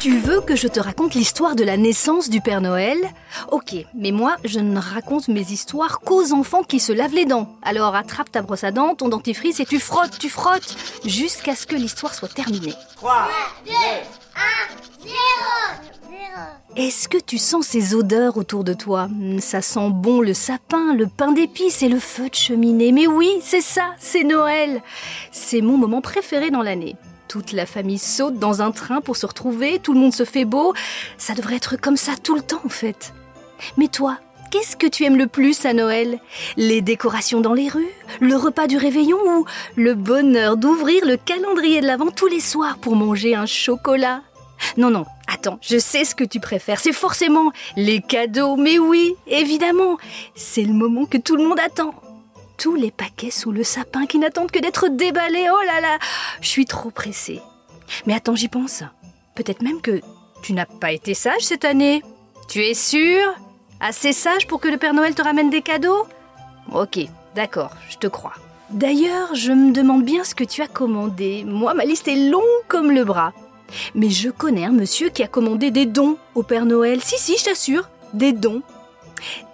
Tu veux que je te raconte l'histoire de la naissance du Père Noël? Ok, mais moi, je ne raconte mes histoires qu'aux enfants qui se lavent les dents. Alors attrape ta brosse à dents, ton dentifrice et tu frottes, tu frottes, jusqu'à ce que l'histoire soit terminée. 3, 2, 1, 0, 0. Est-ce que tu sens ces odeurs autour de toi? Hmm, Ça sent bon le sapin, le pain d'épices et le feu de cheminée. Mais oui, c'est ça, c'est Noël. C'est mon moment préféré dans l'année. Toute la famille saute dans un train pour se retrouver, tout le monde se fait beau. Ça devrait être comme ça tout le temps en fait. Mais toi, qu'est-ce que tu aimes le plus à Noël? Les décorations dans les rues Le repas du réveillon Ou le bonheur d'ouvrir le calendrier de l'Avent tous les soirs pour manger un chocolat? Non, non, attends, je sais ce que tu préfères. C'est forcément les cadeaux. Mais oui, évidemment, c'est le moment que tout le monde attend. Tous les paquets sous le sapin qui n'attendent que d'être déballés. Oh là là, je suis trop pressée. Mais attends, j'y pense. Peut-être même que tu n'as pas été sage cette année. Tu es sûr? Assez sage pour que le Père Noël te ramène des cadeaux? Ok, d'accord, je te crois. D'ailleurs, je me demande bien ce que tu as commandé. Moi, ma liste est longue comme le bras. Mais je connais un monsieur qui a commandé des dons au Père Noël. Si, si, je t'assure, des dons.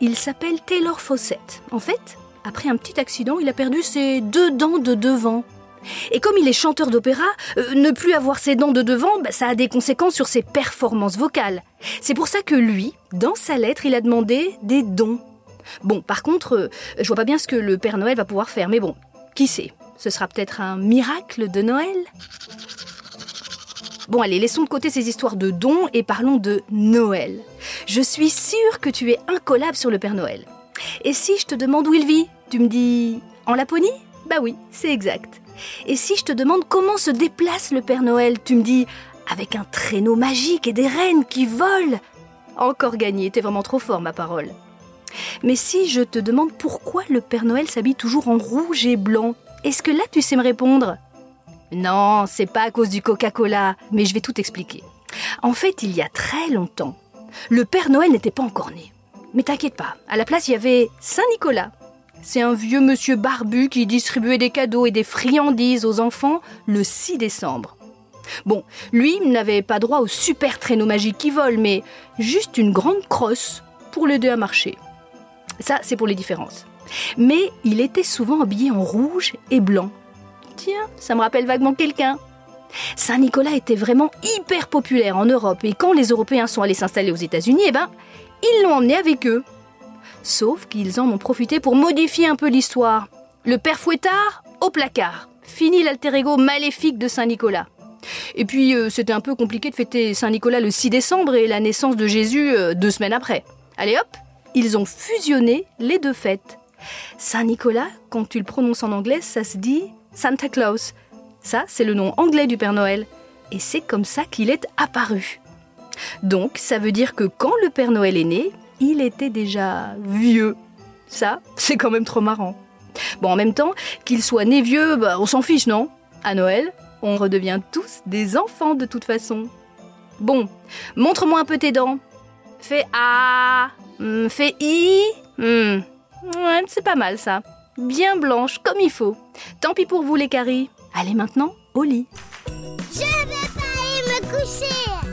Il s'appelle Taylor Fawcett. En fait, après un petit accident, il a perdu ses deux dents de devant. Et comme il est chanteur d'opéra, euh, ne plus avoir ses dents de devant, bah, ça a des conséquences sur ses performances vocales. C'est pour ça que lui, dans sa lettre, il a demandé des dons. Bon, par contre, euh, je vois pas bien ce que le Père Noël va pouvoir faire, mais bon, qui sait? Ce sera peut-être un miracle de Noël? Bon, allez, laissons de côté ces histoires de dons et parlons de Noël. Je suis sûre que tu es incollable sur le Père Noël. Et si je te demande où il vit? Tu me dis en Laponie? Bah oui, c'est exact. Et si je te demande comment se déplace le Père Noël Tu me dis avec un traîneau magique et des rennes qui volent Encore gagné, t'es vraiment trop fort, ma parole. Mais si je te demande pourquoi le Père Noël s'habille toujours en rouge et blanc, est-ce que là tu sais me répondre? Non, c'est pas à cause du Coca-Cola, mais je vais tout expliquer. En fait, il y a très longtemps, le Père Noël n'était pas encore né. Mais t'inquiète pas, à la place il y avait Saint Nicolas. C'est un vieux monsieur barbu qui distribuait des cadeaux et des friandises aux enfants le 6 décembre. Bon, lui n'avait pas droit au super traîneau magique qui vole, mais juste une grande crosse pour l'aider à marcher. Ça, c'est pour les différences. Mais il était souvent habillé en rouge et blanc. Tiens, ça me rappelle vaguement quelqu'un. Saint Nicolas était vraiment hyper populaire en Europe et quand les Européens sont allés s'installer aux États-Unis, eh ben, ils l'ont emmené avec eux. Sauf qu'ils en ont profité pour modifier un peu l'histoire. Le père Fouettard au placard. Fini l'alter ego maléfique de Saint Nicolas. Et puis euh, c'était un peu compliqué de fêter Saint Nicolas le 6 décembre et la naissance de Jésus euh, deux semaines après. Allez hop, ils ont fusionné les deux fêtes. Saint Nicolas, quand tu le prononces en anglais, ça se dit Santa Claus. Ça, c'est le nom anglais du Père Noël. Et c'est comme ça qu'il est apparu. Donc, ça veut dire que quand le Père Noël est né, il était déjà vieux. Ça, c'est quand même trop marrant. Bon, en même temps, qu'il soit né vieux, bah, on s'en fiche, non? À Noël, on redevient tous des enfants de toute façon. Bon, montre-moi un peu tes dents. Fais A, hmm, fais I. Hmm. Ouais, c'est pas mal ça. Bien blanche, comme il faut. Tant pis pour vous les caries. Allez maintenant au lit. Je vais pas aller me coucher.